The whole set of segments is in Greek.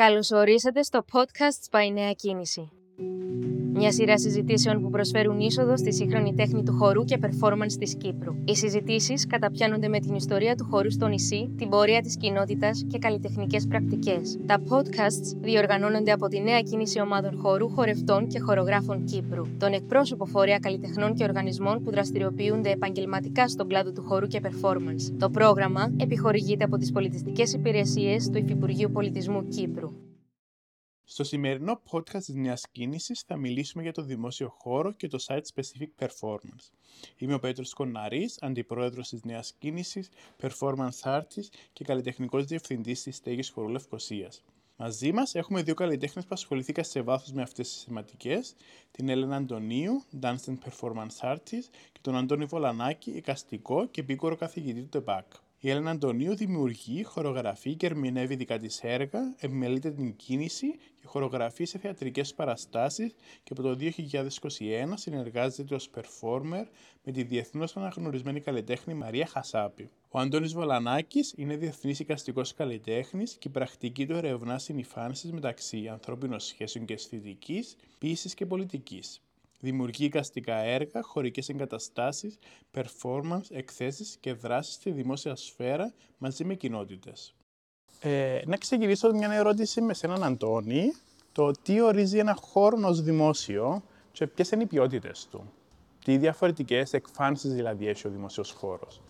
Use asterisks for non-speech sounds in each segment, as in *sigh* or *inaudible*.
Καλώς ορίσατε στο podcast by Νέα Κίνηση. Μια σειρά συζητήσεων που προσφέρουν είσοδο στη σύγχρονη τέχνη του χορού και performance της Κύπρου. Οι συζητήσεις καταπιάνονται με την ιστορία του χορού στο νησί, την πορεία της κοινότητας και καλλιτεχνικές πρακτικές. Τα podcasts διοργανώνονται από τη νέα κίνηση ομάδων χορού, χορευτών και χορογράφων Κύπρου, τον εκπρόσωπο φορέα καλλιτεχνών και οργανισμών που δραστηριοποιούνται επαγγελματικά στον κλάδο του χορού και performance. Το πρόγραμμα επιχορηγείται από τις πολιτιστικές υπηρεσίες του Υφυπουργείου Πολιτισμού Κύπρου. Στο σημερινό podcast της Νέας Κίνησης θα μιλήσουμε για το δημόσιο χώρο και το site specific performance. Είμαι ο Πέτρος Κοναρής, αντιπρόεδρος της Νέας Κίνησης, performance artist και καλλιτεχνικός διευθυντής της στέγης χορού Λευκοσίας. Μαζί μας έχουμε δύο καλλιτέχνες που ασχοληθήκαν σε βάθος με αυτές τις θεματικές, την Έλενα Αντωνίου, Dance and Performance Artist, και τον Αντώνη Βολανάκη, εικαστικό και επίκορο καθηγητή του ΤΕΠΑΚ. Η Έλενα Αντωνίου δημιουργεί, χορογραφεί και ερμηνεύει δικά της έργα, επιμελείται την κίνηση και χορογραφεί σε θεατρικές παραστάσεις και από το 2021 συνεργάζεται ως performer με τη διεθνώς αναγνωρισμένη καλλιτέχνη Μαρία Χασάπη. Ο Αντώνης Βολανάκης είναι διεθνής οικαστικό καλλιτέχνης και η πρακτική του ερευνά συνυφάνιση μεταξύ ανθρώπινων σχέσεων και αισθητικής, ποιήσης και πολιτικής. Δημιουργεί εικαστικά έργα, χωρικές εγκαταστάσεις, performance, εκθέσεις και δράσεις στη δημόσια σφαίρα μαζί με κοινότητες. Ε, να ξεκινήσω μια ερώτηση με σέναν Αντώνη. Το τι ορίζει ένα χώρο ως δημόσιο και ποιες είναι οι ποιότητες του. Τι διαφορετικές εκφάνσεις δηλαδή έχει ο δημόσιος χώρος.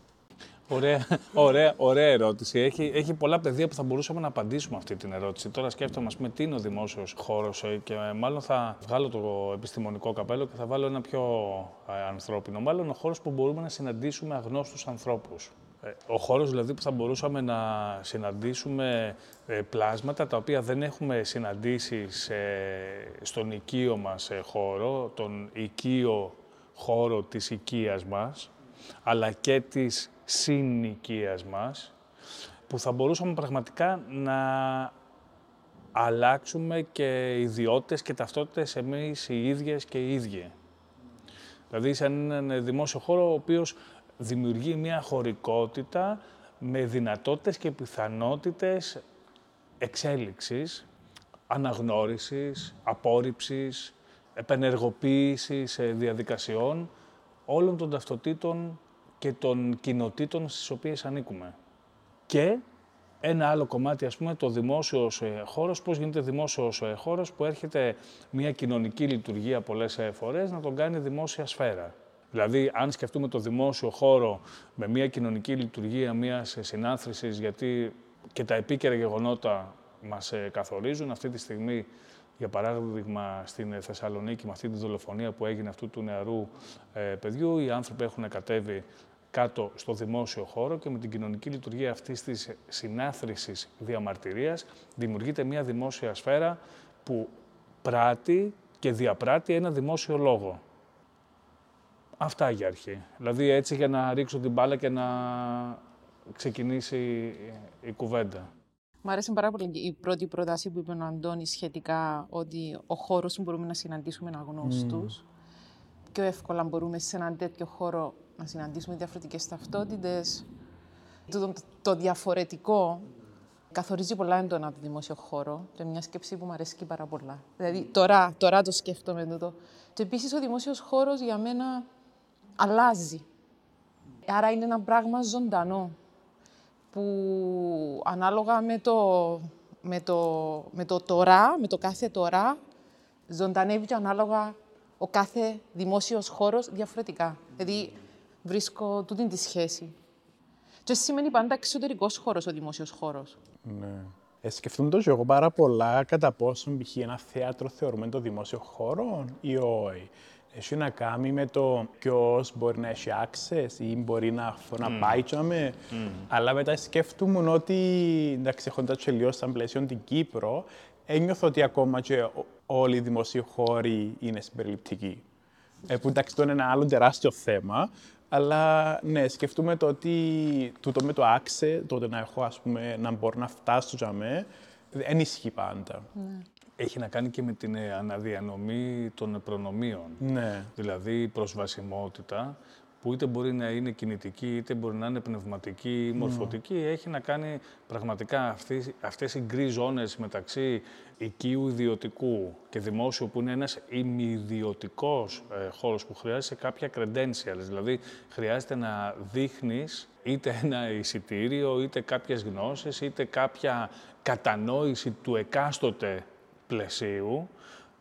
Ωραία, ωραία, ωραία ερώτηση. Έχει, έχει πολλά πεδία που θα μπορούσαμε να απαντήσουμε αυτή την ερώτηση. Τώρα σκέφτομαι, ας πούμε, τι είναι ο δημόσιος χώρος ε, και μάλλον θα βγάλω το επιστημονικό καπέλο και θα βάλω ένα πιο ε, ανθρώπινο. Μάλλον ο χώρος που μπορούμε να συναντήσουμε αγνώστους ανθρώπους. Ε, ο χώρος δηλαδή που θα μπορούσαμε να συναντήσουμε πλάσματα τα οποία δεν έχουμε συναντήσει στον οικείο μας χώρο, τον οικείο χώρο της οικίας μας, αλλά και της συνοικίας μας, που θα μπορούσαμε πραγματικά να αλλάξουμε και ιδιότητες και ταυτότητες εμείς οι ίδιες και οι ίδιοι. Δηλαδή, σαν έναν δημόσιο χώρο ο οποίος δημιουργεί μια χωρικότητα με δυνατότητες και πιθανότητες εξέλιξης, αναγνώρισης, απόρριψης, επενεργοποίησης διαδικασιών όλων των ταυτοτήτων και των κοινοτήτων στις οποίες ανήκουμε. Και ένα άλλο κομμάτι, ας πούμε, το δημόσιος ε, χώρος, πώς γίνεται δημόσιος ε, χώρος που έρχεται μια κοινωνική λειτουργία πολλές ε, φορές να τον κάνει δημόσια σφαίρα. Δηλαδή, αν σκεφτούμε το δημόσιο χώρο με μια κοινωνική λειτουργία μια συνάθρησης, γιατί και τα επίκαιρα γεγονότα μας καθορίζουν αυτή τη στιγμή, για παράδειγμα στην Θεσσαλονίκη με αυτή τη δολοφονία που έγινε αυτού του νεαρού παιδιού, οι άνθρωποι έχουν κατέβει κάτω στο δημόσιο χώρο και με την κοινωνική λειτουργία αυτής της συνάθρησης διαμαρτυρίας δημιουργείται μια δημόσια σφαίρα που πράττει και διαπράττει ένα δημόσιο λόγο. Αυτά για αρχή. Δηλαδή έτσι για να ρίξω την μπάλα και να ξεκινήσει η κουβέντα. Μ' αρέσει πάρα πολύ η πρώτη πρόταση που είπε ο Αντώνης σχετικά ότι ο χώρος που μπορούμε να συναντήσουμε αγνώστους. Mm. Πιο εύκολα μπορούμε σε έναν τέτοιο χώρο να συναντήσουμε διαφορετικές ταυτότητες. Το, το διαφορετικό καθορίζει πολλά έντονα το δημόσιο χώρο και μια σκέψη που μου αρέσει πάρα πολλά. Δηλαδή τώρα, τώρα το σκέφτομαι τούτο. Και επίσης ο δημόσιος χώρος για μένα αλλάζει. Άρα είναι ένα πράγμα ζωντανό που ανάλογα με το, με το, με το τώρα, με το κάθε τώρα, ζωντανεύει και ανάλογα ο κάθε δημόσιος χώρος διαφορετικά. Δηλαδή, βρίσκω τούτη τη σχέση. Και σημαίνει πάντα εξωτερικός χώρος ο δημόσιος χώρος. Ναι. Ε, σκεφτούμε το εγώ πάρα πολλά κατά πόσο π.χ. ένα θέατρο θεωρούμε το δημόσιο χώρο ή όχι. Έχει να κάνει με το ποιος μπορεί να έχει access ή μπορεί να, να mm. πάει τσάμε. Mm. Αλλά μετά σκέφτομαι ότι, εντάξει, έχοντας τελειώσει σαν πλαίσιο την Κύπρο, ένιωθω ότι ακόμα και όλοι οι δημοσίοι χώροι είναι συμπεριληπτικοί. Ε, που εντάξει, το είναι ένα άλλο τεράστιο θέμα, αλλά ναι, σκεφτούμε το ότι τούτο με το άξε, το να έχω, ας πούμε, να μπορώ να φτάσω για με, δεν ισχύει πάντα. Ναι. Έχει να κάνει και με την ε, αναδιανομή των προνομίων. Ναι. Δηλαδή η προσβασιμότητα που είτε μπορεί να είναι κινητική, είτε μπορεί να είναι πνευματική ή μορφωτική, έχει να κάνει πραγματικά αυτές, αυτές οι γκρι ζώνες μεταξύ οικίου ιδιωτικού και δημόσιου, που είναι ένας ημιδιωτικός ε, χώρος που χρειάζεται κάποια credentials, δηλαδή χρειάζεται να δείχνεις είτε ένα εισιτήριο, είτε κάποιες γνώσεις, είτε κάποια κατανόηση του εκάστοτε πλαισίου,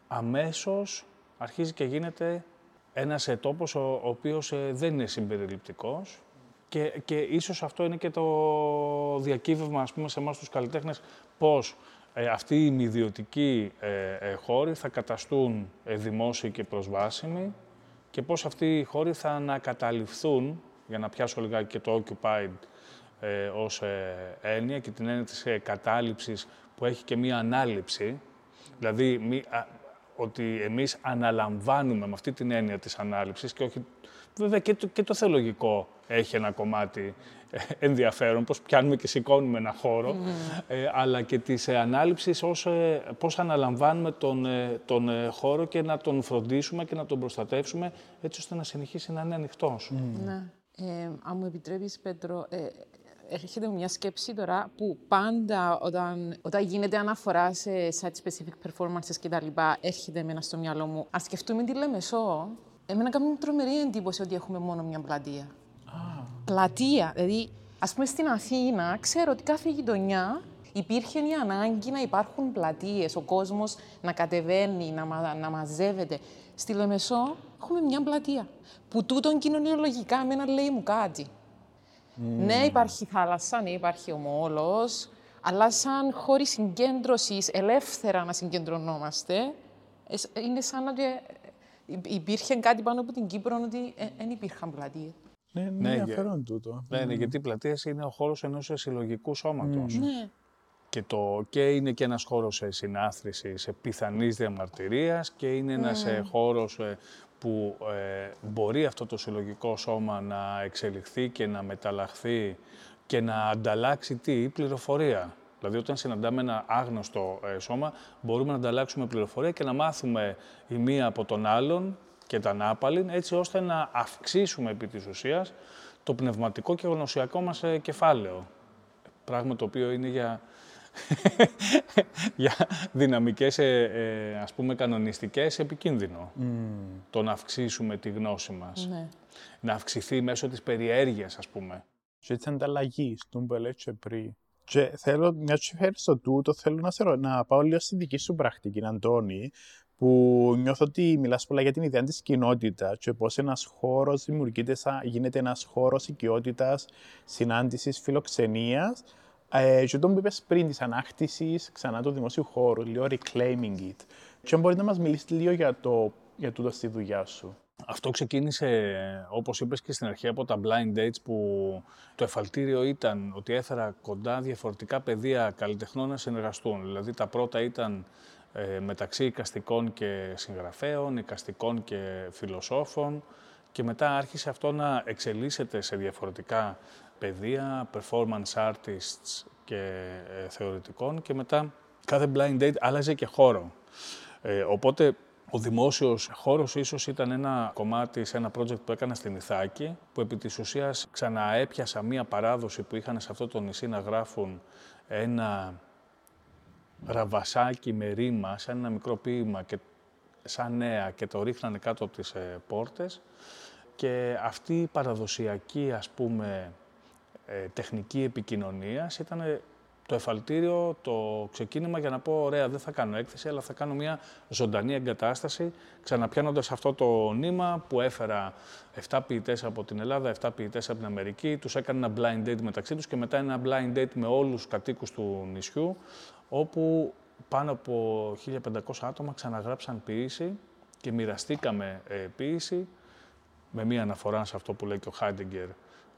αμέσως αρχίζει και γίνεται ένας ε, τόπος ο, ο οποίος ε, δεν είναι συμπεριληπτικός. Και, και ίσως αυτό είναι και το διακύβευμα, ας πούμε, σε εμάς τους καλλιτέχνες, πώς ε, αυτοί οι ιδιωτικοί ε, χώροι θα καταστούν δημόσιοι και προσβάσιμοι και πώς αυτοί οι χώροι θα ανακαταληφθούν, για να πιάσω λιγάκι και το occupied ε, ως έννοια και την έννοια της κατάληψης που έχει και μία ανάληψη, δηλαδή μη, ότι εμείς αναλαμβάνουμε με αυτή την έννοια της ανάληψης και όχι... Βέβαια και το, και το θεολογικό έχει ένα κομμάτι ε, *laughs* ενδιαφέρον, πώς πιάνουμε και σηκώνουμε ένα χώρο, ε, αλλά και της ε, ανάληψης ως ε, πώς αναλαμβάνουμε τον, τον χώρο και να τον φροντίσουμε και να τον προστατεύσουμε έτσι ώστε να συνεχίσει να είναι ανοιχτός. Ναι. αν μου επιτρέπεις, Πέτρο, έρχεται μια σκέψη τώρα που πάντα όταν, όταν γίνεται αναφορά σε site-specific performances και τα λοιπά, έρχεται εμένα στο μυαλό μου. Αν σκεφτούμε τη Λεμεσό, εμένα κάνει τρομερή εντύπωση ότι έχουμε μόνο μια πλατεία. Ah. Πλατεία, δηλαδή, ας πούμε στην Αθήνα, ξέρω ότι κάθε γειτονιά υπήρχε η ανάγκη να υπάρχουν πλατείες, ο κόσμος να κατεβαίνει, να, να μαζεύεται. Στη Λεμεσό έχουμε μια πλατεία. Που τούτον κοινωνιολογικά εμένα λέει μου κάτι. Ναι, υπάρχει θάλασσα, ναι, υπάρχει ομόλος, αλλά σαν χώροι συγκέντρωσης, ελεύθερα να συγκεντρωνόμαστε, είναι σαν ότι ε, υπήρχε κάτι πάνω από την Κύπρο ότι δεν υπήρχαν πλατείες. Ναι, ναι, ναι ενδιαφέρον τούτο. Ναι, ναι, γιατί οι πλατείε είναι ο χώρος ενός συλλογικού σώματος. Ναι. Και, το, και είναι και ένας χώρος συνάθρησης, πιθανής διαμαρτυρίας και είναι ένας mm. χώρος που ε, μπορεί αυτό το συλλογικό σώμα να εξελιχθεί και να μεταλλαχθεί και να ανταλλάξει τι, πληροφορία. Δηλαδή, όταν συναντάμε ένα άγνωστο ε, σώμα, μπορούμε να ανταλλάξουμε πληροφορία και να μάθουμε η μία από τον άλλον και τα νάπαλιν, έτσι ώστε να αυξήσουμε επί της ουσίας το πνευματικό και γνωσιακό μας ε, κεφάλαιο. Πράγμα το οποίο είναι για *laughs* για δυναμικές, ε, ε, ας πούμε, κανονιστικές επικίνδυνο. Mm. Το να αυξήσουμε τη γνώση μας. Ναι. Να αυξηθεί μέσω της περιέργειας, ας πούμε. Και της ανταλλαγής, του που έλεγε πριν. Και θέλω, μιας και φέρεις το τούτο, θέλω να, σε, να πάω λίγο στη δική σου πρακτική, Αντώνη, που νιώθω ότι μιλάς πολλά για την ιδέα της κοινότητας και πώς ένας χώρος δημιουργείται, σαν, γίνεται ένας χώρος οικειότητας, συνάντησης, φιλοξενίας, ε, και τον που είπες πριν της ανάκτησης ξανά του δημοσίου χώρου, λίγο reclaiming it. Και αν μπορείτε να μας μιλήσετε λίγο για, το, για τούτο στη δουλειά σου. Αυτό ξεκίνησε, όπως είπες και στην αρχή, από τα blind dates που το εφαλτήριο ήταν ότι έφερα κοντά διαφορετικά πεδία καλλιτεχνών να συνεργαστούν. Δηλαδή τα πρώτα ήταν ε, μεταξύ οικαστικών και συγγραφέων, οικαστικών και φιλοσόφων και μετά άρχισε αυτό να εξελίσσεται σε διαφορετικά παιδεία, performance artists και ε, θεωρητικών και μετά κάθε blind date άλλαζε και χώρο. Ε, οπότε ο δημόσιος χώρος ίσως ήταν ένα κομμάτι σε ένα project που έκανα στην Ιθάκη, που επί της ουσίας ξαναέπιασα μία παράδοση που είχαν σε αυτό το νησί να γράφουν ένα ραβασάκι με ρήμα, σαν ένα μικρό ποίημα και σαν νέα και το ρίχνανε κάτω από τις ε, πόρτες. Και αυτή η παραδοσιακή ας πούμε ε, τεχνική επικοινωνία ήταν το εφαλτήριο, το ξεκίνημα για να πω: Ωραία, δεν θα κάνω έκθεση, αλλά θα κάνω μια ζωντανή εγκατάσταση, ξαναπιάνοντας αυτό το νήμα που έφερα 7 ποιητές από την Ελλάδα, 7 ποιητές από την Αμερική. Τους έκανα ένα blind date μεταξύ τους και μετά ένα blind date με όλους τους κατοίκους του νησιού, όπου πάνω από 1500 άτομα ξαναγράψαν ποίηση και μοιραστήκαμε ε, ποίηση με μία αναφορά σε αυτό που λέει και ο Χάιντεγκερ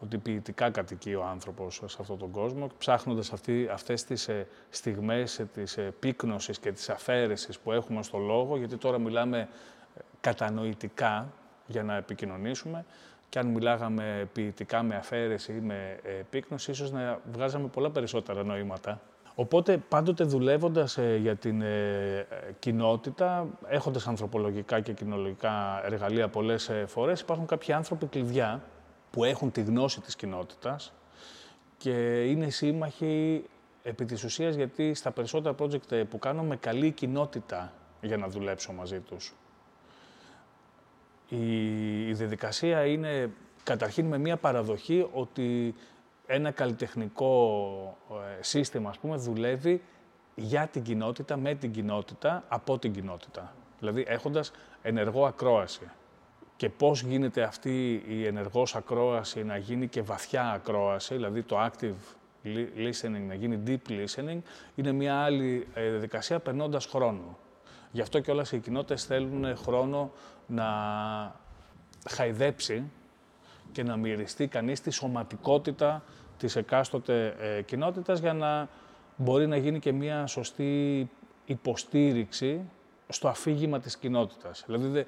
ότι ποιητικά κατοικεί ο άνθρωπος σε αυτόν τον κόσμο, ψάχνοντας αυτή, αυτές τις ε, στιγμές ε, της ε, πύκνωσης και της αφαίρεσης που έχουμε στο λόγο, γιατί τώρα μιλάμε ε, κατανοητικά για να επικοινωνήσουμε και αν μιλάγαμε ποιητικά με αφαίρεση ή με ε, πύκνωση, ίσως να βγάζαμε πολλά περισσότερα νοήματα. Οπότε πάντοτε δουλεύοντας ε, για την ε, ε, κοινότητα, έχοντας ανθρωπολογικά και κοινωνικά εργαλεία πολλές ε, φορές, υπάρχουν κάποιοι άνθρωποι κλειδιά που έχουν τη γνώση της κοινότητας και είναι σύμμαχοι επί της ουσίας γιατί στα περισσότερα project που κάνω με καλή κοινότητα για να δουλέψω μαζί τους. Η, η διαδικασία είναι καταρχήν με μια παραδοχή ότι ένα καλλιτεχνικό ε, σύστημα, ας πούμε, δουλεύει για την κοινότητα, με την κοινότητα, από την κοινότητα. Δηλαδή, έχοντας ενεργό ακρόαση. Και πώς γίνεται αυτή η ενεργός ακρόαση να γίνει και βαθιά ακρόαση, δηλαδή το active listening να γίνει deep listening, είναι μια άλλη ε, διαδικασία περνώντας χρόνο. Γι' αυτό και όλες οι κοινότητες θέλουν χρόνο να χαϊδέψει και να μυριστεί κανείς τη σωματικότητα της εκάστοτε ε, κοινότητας για να μπορεί να γίνει και μια σωστή υποστήριξη στο αφήγημα της κοινότητας. Δηλαδή,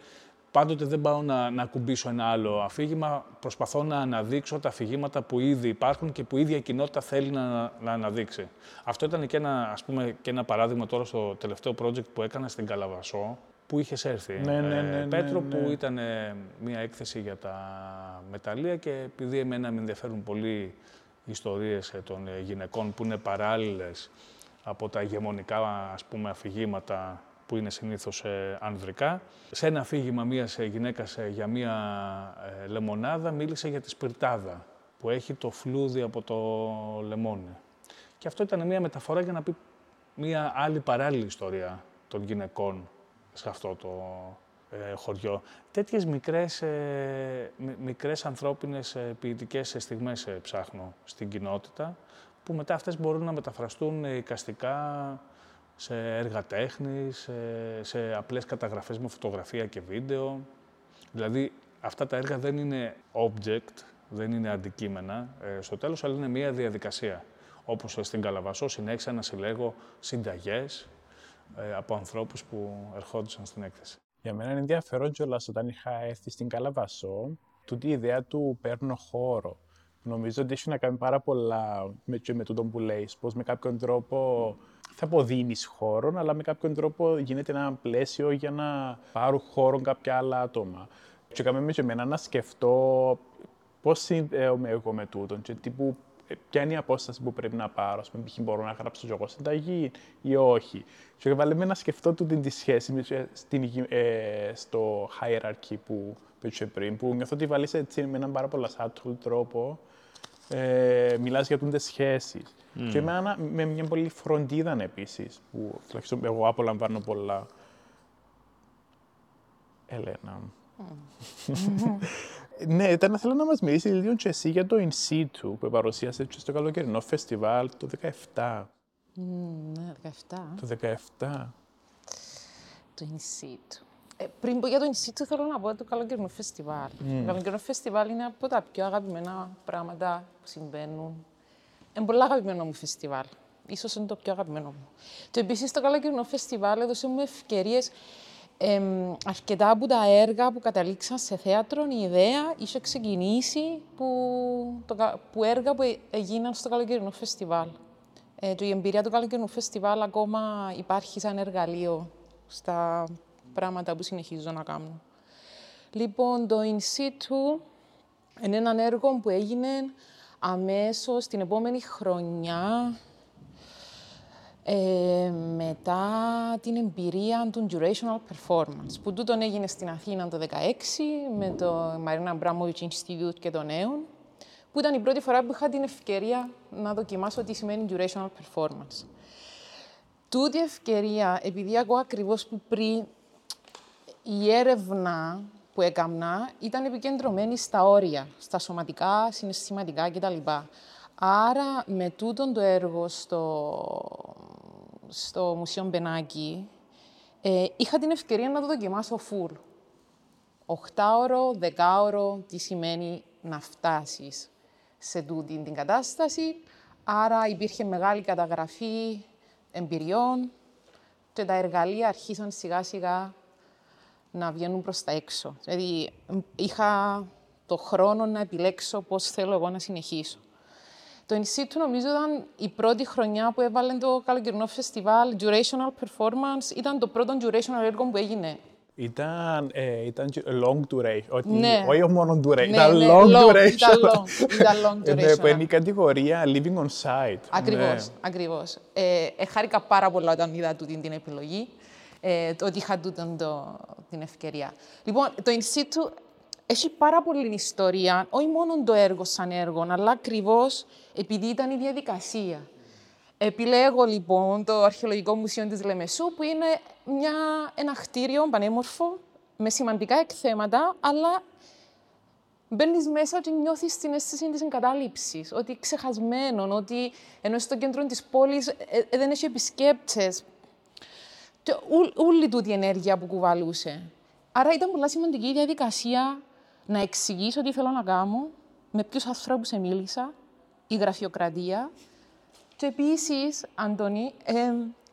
πάντοτε δεν πάω να, να κουμπίσω ένα άλλο αφήγημα, προσπαθώ να αναδείξω τα αφηγήματα που ήδη υπάρχουν και που η ίδια η κοινότητα θέλει να, να αναδείξει. Αυτό ήταν και ένα, ας πούμε, και ένα παράδειγμα τώρα στο τελευταίο project που έκανα στην Καλαβασό, που είχες έρθει. Ναι, ναι, ναι, ε, Πέτρο, ναι, ναι. που ήταν ε, μια έκθεση για τα μεταλλεία και επειδή εμένα με ενδιαφέρουν πολύ οι ιστορίες ε, των ε, γυναικών που είναι παράλληλες από τα ηγεμονικά ας πούμε, αφηγήματα που είναι συνήθως ε, ανδρικά. Σε ένα αφήγημα μιας ε, γυναίκας ε, για μια ε, λεμονάδα μίλησε για τη σπιρτάδα που έχει το φλούδι από το λεμόνι. Και αυτό ήταν μια μεταφορά για να πει μια άλλη παράλληλη ιστορία των γυναικών σε αυτό το ε, χωριό. Τέτοιες μικρές, ε, μι- μικρές ανθρώπινες ε, ποιητικές στιγμές ε, ψάχνω στην κοινότητα, που μετά αυτές μπορούν να μεταφραστούν ε, εικαστικά σε έργα τέχνης, σε, σε απλές καταγραφές με φωτογραφία και βίντεο. Δηλαδή, αυτά τα έργα δεν είναι object, δεν είναι αντικείμενα ε, στο τέλος, αλλά είναι μια διαδικασία. Όπως ε, στην Καλαβασό συνέχισα να συλλέγω συνταγές ε, από ανθρώπους που ερχόντουσαν στην έκθεση. Για μένα είναι ενδιαφέρον κιόλας όταν είχα έρθει στην Καλαβασό, τούτη η ιδέα του παίρνω χώρο. Νομίζω ότι έχει να κάνει πάρα πολλά με, και με τούτο που λέει, πως με κάποιον τρόπο θα αποδίνεις χώρο, αλλά με κάποιον τρόπο γίνεται ένα πλαίσιο για να πάρουν χώρο κάποια άλλα άτομα. Και έκαμε με και εμένα να σκεφτώ πώς συνδέομαι εγώ με τούτον και τι που, ε, ποια είναι η απόσταση που πρέπει να πάρω. Α πούμε, π.χ. μπορώ να γράψω κι εγώ συνταγή ή όχι. Και έβαλε με να σκεφτώ τούτη τη σχέση με, και στην, γυ- ε, στο hierarchy που είπε πριν, που νιώθω ότι βάλεις έτσι με έναν πάρα πολύ subtle τρόπο ε, μιλάς για τούντες σχέσεις. Και με, ένα, με μια πολύ φροντίδα επίσης, που τουλάχιστον εγώ απολαμβάνω πολλά. Ελένα. *laughs* ναι, ήταν να θέλω να μας μιλήσεις λίγο και εσύ για το In Situ που παρουσίασες και στο καλοκαιρινό φεστιβάλ το 17. Μμμ, Ναι, 17. Το 17. Το In situ. Ε, πριν πω για το In situ, θέλω να πω το καλοκαιρινό φεστιβάλ. Το καλοκαιρινό φεστιβάλ είναι από τα πιο αγαπημένα πράγματα που συμβαίνουν. Είναι πολύ αγαπημένο μου φεστιβάλ. Ίσως είναι το πιο αγαπημένο μου. Το επίσης το καλοκαιρινό φεστιβάλ έδωσε μου ευκαιρίες εμ, αρκετά από τα έργα που καταλήξαν σε θέατρο, η ιδέα είχε ξεκινήσει που, το, κα- που έργα που ε- έγιναν στο καλοκαιρινό φεστιβάλ. Ε, το, η εμπειρία του καλοκαιρινού φεστιβάλ ακόμα υπάρχει σαν εργαλείο στα πράγματα που συνεχίζω να κάνω. Λοιπόν, το In Situ είναι ένα έργο που έγινε αμέσως την επόμενη χρονιά ε, μετά την εμπειρία του Durational Performance, που τούτον έγινε στην Αθήνα το 2016 με το Marina Abramovic Institute και το Νέον, που ήταν η πρώτη φορά που είχα την ευκαιρία να δοκιμάσω τι σημαίνει Durational Performance. Τούτη ευκαιρία, επειδή εγώ ακριβώς που πριν η έρευνα που έκαμνα ήταν επικεντρωμένη στα όρια, στα σωματικά, συναισθηματικά κτλ. Άρα, με τούτον το έργο στο, στο Μουσείο Μπενάκη, ε, είχα την ευκαιρία να το δοκιμάσω full. Οχτάωρο, δεκάωρο, τι σημαίνει να φτάσεις σε τούτη την κατάσταση. Άρα υπήρχε μεγάλη καταγραφή εμπειριών και τα εργαλεία αρχίσαν σιγά σιγά να βγαίνουν προς τα έξω. Δηλαδή, μ, είχα το χρόνο να επιλέξω πώς θέλω εγώ να συνεχίσω. Το In Situ νομίζω ήταν η πρώτη χρονιά που έβαλε το καλοκαιρινό φεστιβάλ Durational Performance. Ήταν το πρώτο durational έργο που έγινε. Ήταν, ε, ήταν long duration, όχι, Ναι. όχι μόνο duration, Ναι, ήταν ναι, long long, duration. ήταν long, ήταν long Ε, ναι, duration. που είναι η κατηγορία living on site. Ακριβώς, Ναι. ακριβώς. Ε, ε, χάρηκα πάρα πολλά όταν είδα τούτη την επιλογή, ε, το ότι είχα τούτον το, την ευκαιρία. Λοιπόν, το In Situ έχει πάρα πολλή ιστορία, όχι μόνο το έργο σαν έργο, αλλά ακριβώς επειδή ήταν η διαδικασία. Επιλέγω λοιπόν το Αρχαιολογικό Μουσείο της Λεμεσού, που είναι μια, ένα κτίριο πανέμορφο, με σημαντικά εκθέματα, αλλά μπαίνεις μέσα και νιώθεις την αίσθηση της εγκατάλειψης. Ότι ξεχασμένο, ότι ενώ στο κέντρο της πόλης δεν έχει επισκέπτες. Όλη τούτη η ενέργεια που κουβαλούσε. Άρα ήταν πολύ σημαντική η διαδικασία να εξηγήσω τι θέλω να κάνω, με ποιους ανθρώπους μίλησα, η γραφειοκρατία. Και επίσης, Αντώνη, ε,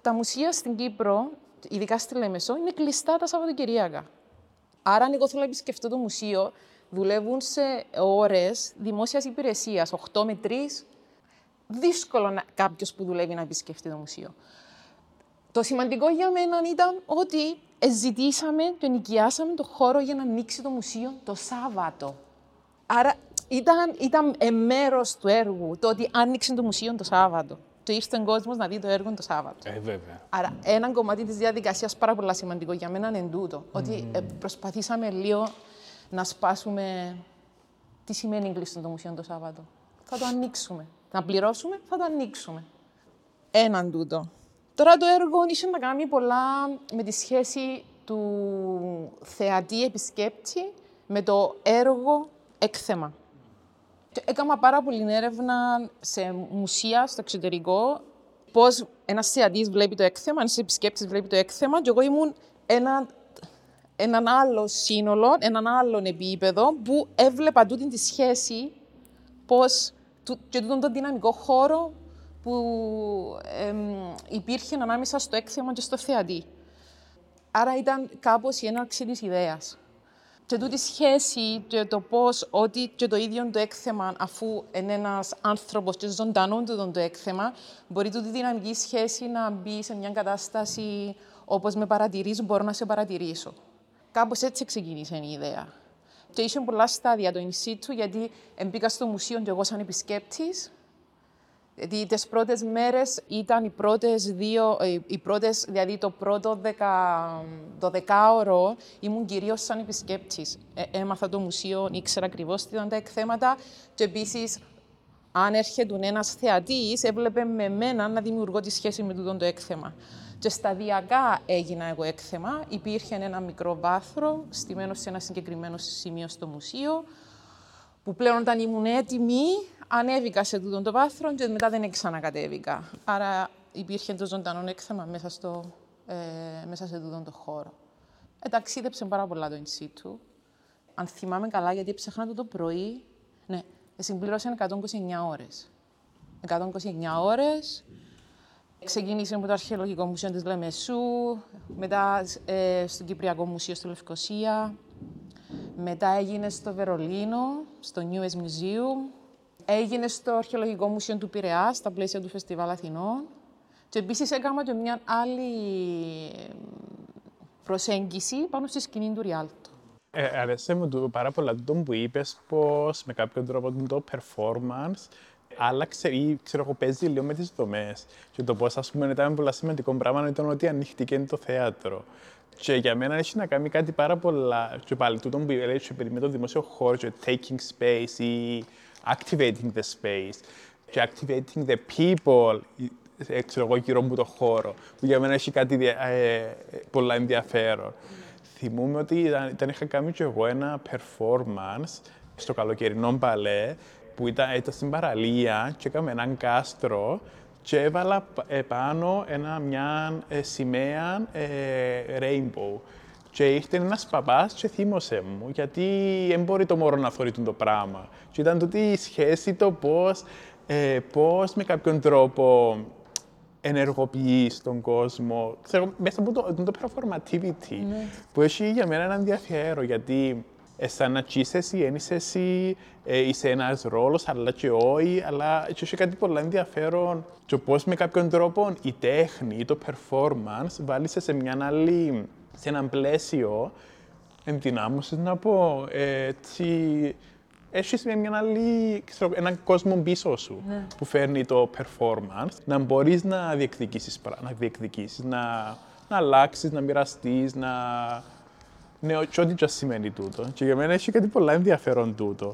τα μουσεία στην Κύπρο, ειδικά στη Λέμεσο, είναι κλειστά τα Σαββατοκυριακά. Άρα, αν εγώ θέλω να επισκεφτώ το μουσείο, δουλεύουν σε ώρες δημόσιας υπηρεσίας, 8 με 3. Δύσκολο να, κάποιος που δουλεύει να επισκεφτεί το μουσείο. Το σημαντικό για μένα ήταν ότι ζητήσαμε και νοικιάσαμε το χώρο για να ανοίξει το μουσείο το Σάββατο. Άρα ήταν, ήταν μέρο του έργου το ότι άνοιξε το μουσείο το Σάββατο. Και ήρθε ο κόσμος να δει το έργο το Σάββατο. Ε, βέβαια. Άρα, ένα κομμάτι της διαδικασίας πάρα πολύ σημαντικό για μένα είναι τούτο. Ότι ε, προσπαθήσαμε λίγο να σπάσουμε τι σημαίνει κλειστό το μουσείο το Σάββατο. Θα το ανοίξουμε. Να πληρώσουμε, θα το ανοίξουμε. Έναν τούτο. Τώρα το έργο είχε να κάνει πολλά με τη σχέση του θεατή επισκέπτη με το έργο έκθεμα. Και έκανα πάρα πολύ έρευνα σε μουσεία στο εξωτερικό, πώς ένας θεατής βλέπει το έκθεμα, ένας επισκέπτης βλέπει το έκθεμα, και εγώ ήμουν ένα, έναν άλλο σύνολο, έναν άλλον επίπεδο, που έβλεπα τούτη τη σχέση, πώς, και τούτον τον δυναμικό χώρο που εμ, υπήρχε ανάμεσα στο έκθεμα και στο θεατή. Άρα ήταν κάπως η έναρξη της ιδέας. Και τούτη σχέση και το πώς ότι και το ίδιο το έκθεμα, αφού είναι ένας άνθρωπος και ζωντανό τούτο το έκθεμα, μπορεί τούτη δυναμική σχέση να μπει σε μια κατάσταση όπως με παρατηρείς, μπορώ να σε παρατηρήσω. Κάπως έτσι ξεκίνησε η ιδέα. Και είχε πολλά στάδια το in situ, γιατί μπήκα στο μουσείο και εγώ σαν επισκέπτης, γιατί τις πρώτες μέρες ήταν οι πρώτες δύο, ε, οι πρώτες, δηλαδή το πρώτο δεκα, το δεκάωρο ήμουν κυρίως σαν επισκέπτης. Ε, έμαθα το μουσείο, ήξερα ακριβώς τι ήταν τα εκθέματα και επίσης αν έρχεται ένας θεατής, έβλεπε με μένα να δημιουργώ τη σχέση με τούτο το έκθεμα. Και σταδιακά έγινα εγώ έκθεμα. Υπήρχε ένα μικρό βάθρο, στημένο σε ένα συγκεκριμένο σημείο στο μουσείο, που πλέον όταν ήμουν έτοιμη, ανέβηκα σε τούτο το βάθρο και μετά δεν ξανακατέβηκα. Άρα υπήρχε το ζωντανό έκθεμα μέσα, στο, ε, μέσα σε τούτο το χώρο. Ε, ταξίδεψε πάρα πολλά το in situ. Αν θυμάμαι καλά, γιατί ψάχνα το, το πρωί, ναι, συμπλήρωσε 129 ώρες. 129 ώρες. Ξεκίνησε από το Αρχαιολογικό Μουσείο της Λεμεσού, μετά ε, στο Κυπριακό Μουσείο στη Λευκοσία, μετά έγινε στο Βερολίνο, στο Newest Museum, έγινε στο Αρχαιολογικό Μουσείο του Πειραιά, στα πλαίσια του Φεστιβάλ Αθηνών. Και επίσης έκανα και μια άλλη προσέγγιση πάνω στη σκηνή του Ριάλτο. Ε, αρέσει μου το, πάρα πολλά το που είπες πως με κάποιον τρόπο το performance άλλαξε ή ξέρω εγώ παίζει λίγο με τις δομές. Και το πώς, ας πούμε, ήταν πολύ σημαντικό πράγμα ήταν ότι ανοίχτηκε το θέατρο. Και για μένα έχει να κάνει κάτι πάρα πολλά. Και πάλι τούτο που λέει περί με το δημόσιο χώρο, και taking space ή activating the space. Και activating the people, ε, ξέρω εγώ, γύρω μου το χώρο. Που για μένα έχει κάτι ε, πολλά ενδιαφέρον. Θυμούμαι ότι ήταν, ήταν, είχα κάνει και εγώ ένα performance στο καλοκαιρινό μπαλέ που ήταν, ήταν στην παραλία και έκαμε έναν κάστρο και έβαλα επάνω ένα, μια ε, σημαία ε, rainbow. Και ήρθε ένας παπάς και θύμωσε μου, γιατί δεν μπορεί το μωρό να θεωρεί το πράγμα. Και ήταν τούτη η σχέση το πώς ε, πώς με κάποιον τρόπο ενεργοποιείς τον κόσμο. Ξέρω, μέσα από το, το performativity, που έχει για μένα ένα ενδιαφέρον, γιατί ε, σαν να είσαι εσύ, δεν είσαι εσύ, ε, είσαι ένας ρόλος, αλλά και όχι, αλλά και έχει κάτι πολύ ενδιαφέρον και πώς με κάποιον τρόπο η τέχνη ή το performance βάλεις σε μια άλλη, σε έναν πλαίσιο ενδυνάμωσης να πω, ε, έτσι, έχεις μια, μια άλλη, ξέρω, έναν κόσμο πίσω σου Ναι. που φέρνει το performance, να μπορείς να διεκδικήσεις, πρα- να, διεκδικήσεις, να, να αλλάξεις, να μοιραστείς, να... Ναι, ο- και ό,τι και σημαίνει τούτο. Και για μένα έχει κάτι πολλά ενδιαφέρον τούτο.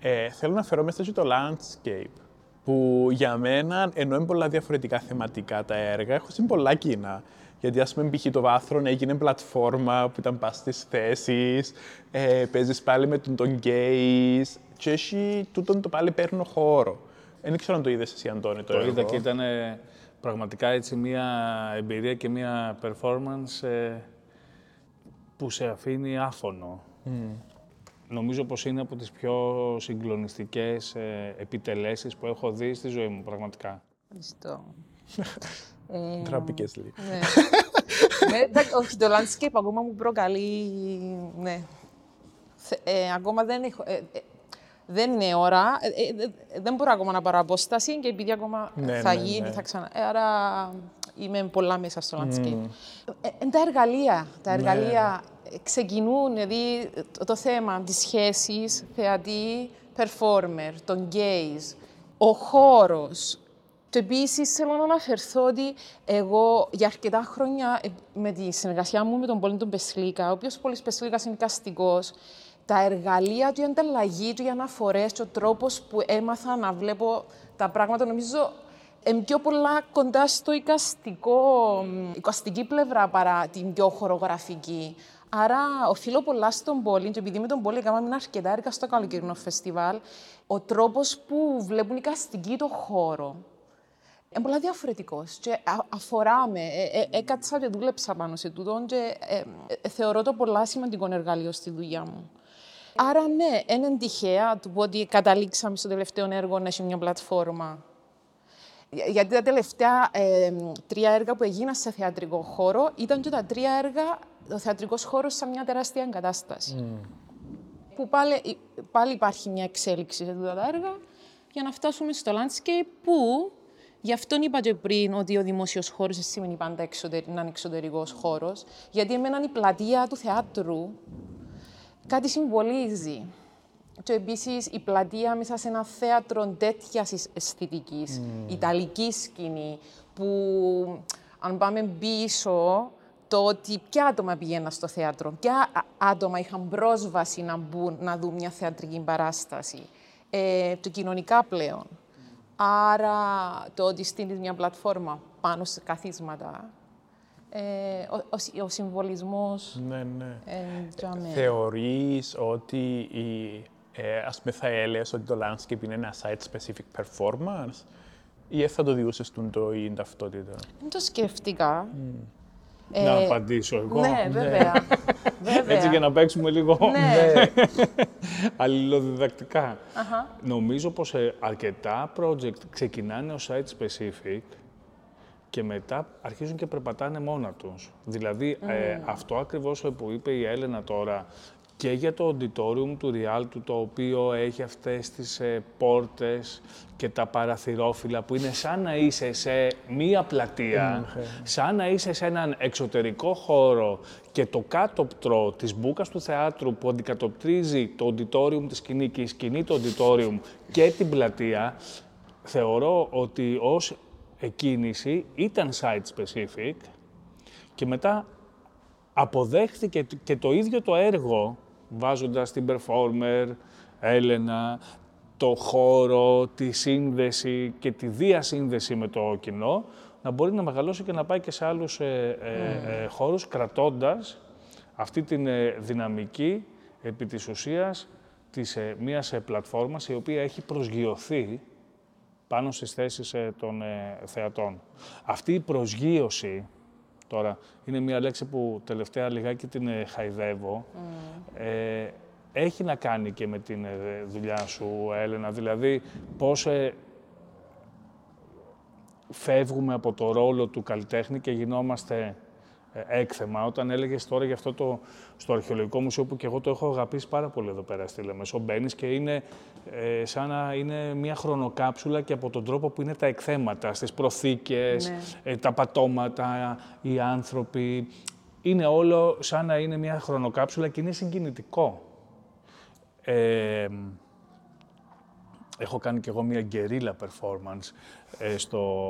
Ε, θέλω να φέρω μέσα και το landscape, που για μένα, ενώ είναι πολλά διαφορετικά θεματικά τα έργα, έχουν πολλά κοινά. Γιατί ας πούμε π.χ. το βάθρο έγινε πλατφόρμα που ήταν πας στις θέσεις, ε, παίζεις πάλι με τον, τον gays και έχει τούτον το πάλι παίρνω χώρο. Δεν ξέρω αν το είδες εσύ Αντώνη το, Το είδα έργο. και ήταν ε, πραγματικά έτσι μια εμπειρία και μια performance ε, που σε αφήνει άφωνο. Νομίζω πως είναι από τις πιο συγκλονιστικές ε, επιτελέσεις που έχω δει στη ζωή μου, πραγματικά. Ευχαριστώ. *laughs* Ε, Τραπήκες λίγο. Ναι. ναι, εντάξει, όχι, το landscape ακόμα μου προκαλεί. Ναι. Θε- ε, ακόμα δεν έχω. ε, ε, δεν είναι ώρα. Ε, ε, ε, δεν μπορώ ακόμα να πάρω απόσταση και επειδή ακόμα Ναι, θα ναι, γίνει, ναι. θα ξανα. Ε, άρα είμαι πολλά μέσα στο landscape. Ε, ε, τα εργαλεία. Τα εργαλεία ε, ξεκινούν, δηλαδή το, το θέμα της σχέσης θεατή, performer, των gays, ο χώρος, και επίσης θέλω να αναφερθώ ότι εγώ για αρκετά χρόνια ε, με τη συνεργασία μου με τον Πόλη τον Πεσλίκα, ο οποίος Πόλης Πεσλίκα είναι εικαστικό, τα εργαλεία του, η ανταλλαγή του, οι αναφορές και ο τρόπος που έμαθα να βλέπω τα πράγματα, νομίζω είναι πιο πολλά κοντά στο εικαστικό, μ, εικαστική πλευρά παρά την πιο χορογραφική. Άρα, οφείλω πολλά στον Πόλη, και επειδή με τον Πόλη έκαναμε αρκετά έργα στο καλοκαιρινό φεστιβάλ, ο τρόπος που βλέπουν οι καστικοί το χώρο, είναι πολλά διαφορετικός. Και α- αφορά με. Ε, ε, έκατσα και δούλεψα πάνω σε τούτο και ε, ε, θεωρώ το πολλά σημαντικό εργαλείο στη δουλειά μου. Άρα, ναι, είναι τυχαία του ότι καταλήξαμε στο τελευταίο έργο να έχει μια πλατφόρμα. Για- Γιατί τα τελευταία ε, τρία έργα που έγιναν σε θεατρικό χώρο ήταν και τα τρία έργα, ο θεατρικός χώρος σε μια τεράστια εγκατάσταση. Που πάλι, πάλι υπάρχει μια εξέλιξη σε αυτά τα έργα για να φτάσουμε στο landscape που Γι' αυτό είπα και πριν ότι ο δημόσιος χώρος δεν σημαίνει πάντα εξωτερι... να είναι εξωτερικός χώρος, γιατί εμένα η πλατεία του θεάτρου κάτι συμβολίζει. Και επίσης η πλατεία μέσα σε ένα θέατρο τέτοιας αισθητικής, ιταλική σκηνή, που αν πάμε πίσω, το ότι ποια άτομα πήγαιναν στο θέατρο, ποια α- άτομα είχαν πρόσβαση να μπουν να δουν μια θεατρική παράσταση. Ε, το κοινωνικά πλέον. Άρα το ότι στείλεις μια πλατφόρμα πάνω σε καθίσματα, ε, ο, ο, συ- ο συμβολισμός Ναι, ναι. ε, τζάμε. Θεωρείς ότι η, ε, ας πούμε θα έλεγες ότι το landscape είναι ένα site-specific performance ή θα το διούσες του το ή ταυτότητα; Δεν το σκέφτηκα. να Ε, απαντήσω εγώ. Ναι, βέβαια. βέβαια. Έτσι για να παίξουμε λίγο Ναι. αλληλοδιδακτικά. Αχα. Νομίζω πως ε, αρκετά project ξεκινάνε ως site specific και μετά αρχίζουν και περπατάνε μόνα τους. Δηλαδή, ε, αυτό ακριβώς που είπε η Έλενα τώρα και για το auditorium του Rialto, το οποίο έχει αυτές τις ε, πόρτες και τα παραθυρόφυλλα που είναι σαν να είσαι σε μία πλατεία, σαν να είσαι σε έναν εξωτερικό χώρο και το κάτωπτρο της μπούκας του θεάτρου που αντικατοπτρίζει το auditorium της σκηνή και η σκηνή το auditorium και την πλατεία, θεωρώ ότι ως εκκίνηση ήταν site specific και μετά αποδέχθηκε και το ίδιο το έργο βάζοντας την performer, Έλενα, το χώρο, τη σύνδεση και τη διασύνδεση με το κοινό να μπορεί να μεγαλώσει και να πάει και σε άλλους ε, ε, ε, χώρους κρατώντας αυτή την ε, δυναμική επί της ουσίας της ε, μιας ε, πλατφόρμας η οποία έχει προσγειωθεί πάνω στις θέσεις ε, των ε, θεατών. Αυτή η προσγείωση, τώρα. Είναι μια λέξη που τελευταία λιγάκι την ε, χαϊδεύω, ε, έχει να κάνει και με την ε, δουλειά σου, Έλενα. Δηλαδή, πώς ε, φεύγουμε από το ρόλο του καλλιτέχνη και γινόμαστε ε, έκθεμα. Όταν έλεγες τώρα για αυτό το στο Αρχαιολογικό Μουσείο που και εγώ το έχω αγαπήσει πάρα πολύ εδώ πέρα στη Λεμεσό. Μπαίνεις και είναι ε, σαν να είναι μια χρονοκάψουλα και από τον τρόπο που είναι τα εκθέματα, στις προθήκες, Ναι. ε, τα πατώματα, οι άνθρωποι. Είναι όλο σαν να είναι μια χρονοκάψουλα και είναι συγκινητικό. Ε, έχω κάνει κι εγώ μια γκερίλα performance ε, στο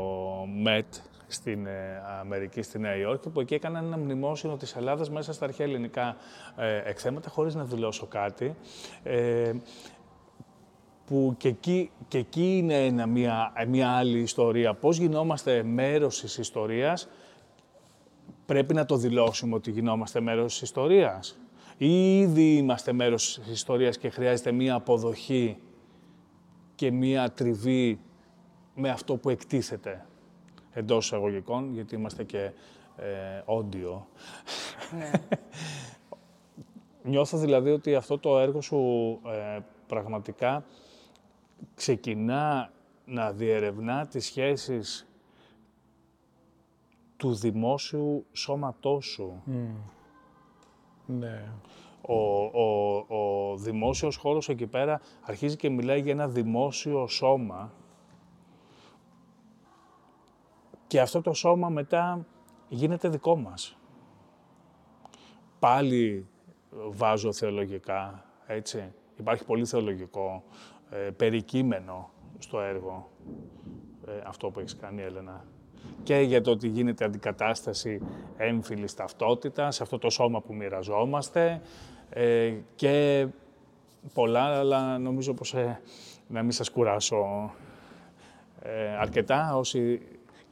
MET στην ε, Αμερική, στη Νέα Υόρκη, που εκεί έκανα ένα μνημόσυνο της Ελλάδας μέσα στα αρχαία ελληνικά ε, εκθέματα, χωρίς να δηλώσω κάτι. Ε, που και εκεί, και εκεί είναι ένα, μια, μια άλλη ιστορία. Πώς γινόμαστε μέρος της ιστορίας, πρέπει να το δηλώσουμε ότι γινόμαστε μέρος της ιστορίας. Ή ήδη είμαστε μέρος της ιστορίας και χρειάζεται μία αποδοχή και μία τριβή με αυτό που εκτίθεται εντός εισαγωγικών, γιατί είμαστε και ε, audio. Ναι. *laughs* Νιώθω δηλαδή ότι αυτό το έργο σου ε, πραγματικά ξεκινά να διερευνά τις σχέσεις του δημόσιου σώματός σου. Ναι. Ο, ο, ο δημόσιος χώρος εκεί πέρα αρχίζει και μιλάει για ένα δημόσιο σώμα και αυτό το σώμα μετά γίνεται δικό μας. Πάλι βάζω θεολογικά, έτσι. Υπάρχει πολύ θεολογικό ε, περικείμενο στο έργο, ε, αυτό που έχεις κάνει, Έλενα. Και για το ότι γίνεται αντικατάσταση έμφυλης ταυτότητας, σε αυτό το σώμα που μοιραζόμαστε ε, και πολλά, αλλά νομίζω πως ε, να μην σας κουράσω ε, αρκετά. Όσοι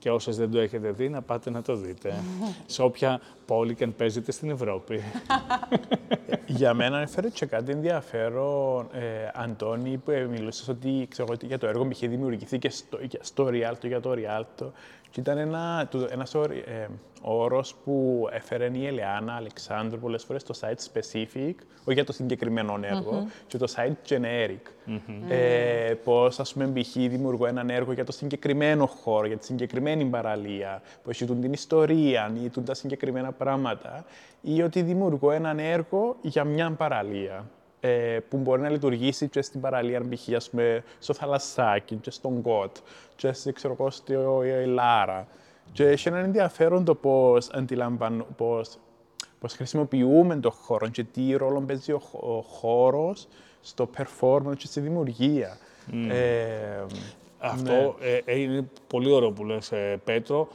και όσες δεν το έχετε δει, να πάτε να το δείτε. *laughs* σε όποια πόλη και αν παίζετε στην Ευρώπη. *laughs* Για μένα έφερε και κάτι ενδιαφέρον, ε, Αντώνη, που ε, μιλούσες ότι ξέρω, ότι για το έργο μου είχε δημιουργηθεί και στο, για- στο Rialto, για το Rialto. Και ήταν ένα, το- ένας όρι- ε, όρος που έφερε η Ελεάνα Αλεξάνδρου πολλές φορές στο site specific, όχι για το συγκεκριμένο έργο, και το site generic. Ε, πώς, ας πούμε, π.χ. δημιουργώ έναν έργο για το συγκεκριμένο χώρο, για τη συγκεκριμένη παραλία, που έχει τούν την ιστορία ή τούν τα συγκεκριμένα πράγματα, ή ότι δημιουργώ έναν έργο για μια παραλία ε, που μπορεί να λειτουργήσει και στην παραλία, π.χ. ας πούμε, στο θαλασσάκι, και στον Κότ, και σε, ξέρω εγώ, στο ε, Λάρα. Και έχει έναν ενδιαφέρον το πώς αντιλαμβάνω, πώς, πώς χρησιμοποιούμε τον χώρο και τι ρόλο παίζει ο, χ- ο χώρος στο performance και στη δημιουργία. Ε, Αυτό ε, ε, είναι πολύ ωραίο που λες, ε, Πέτρο.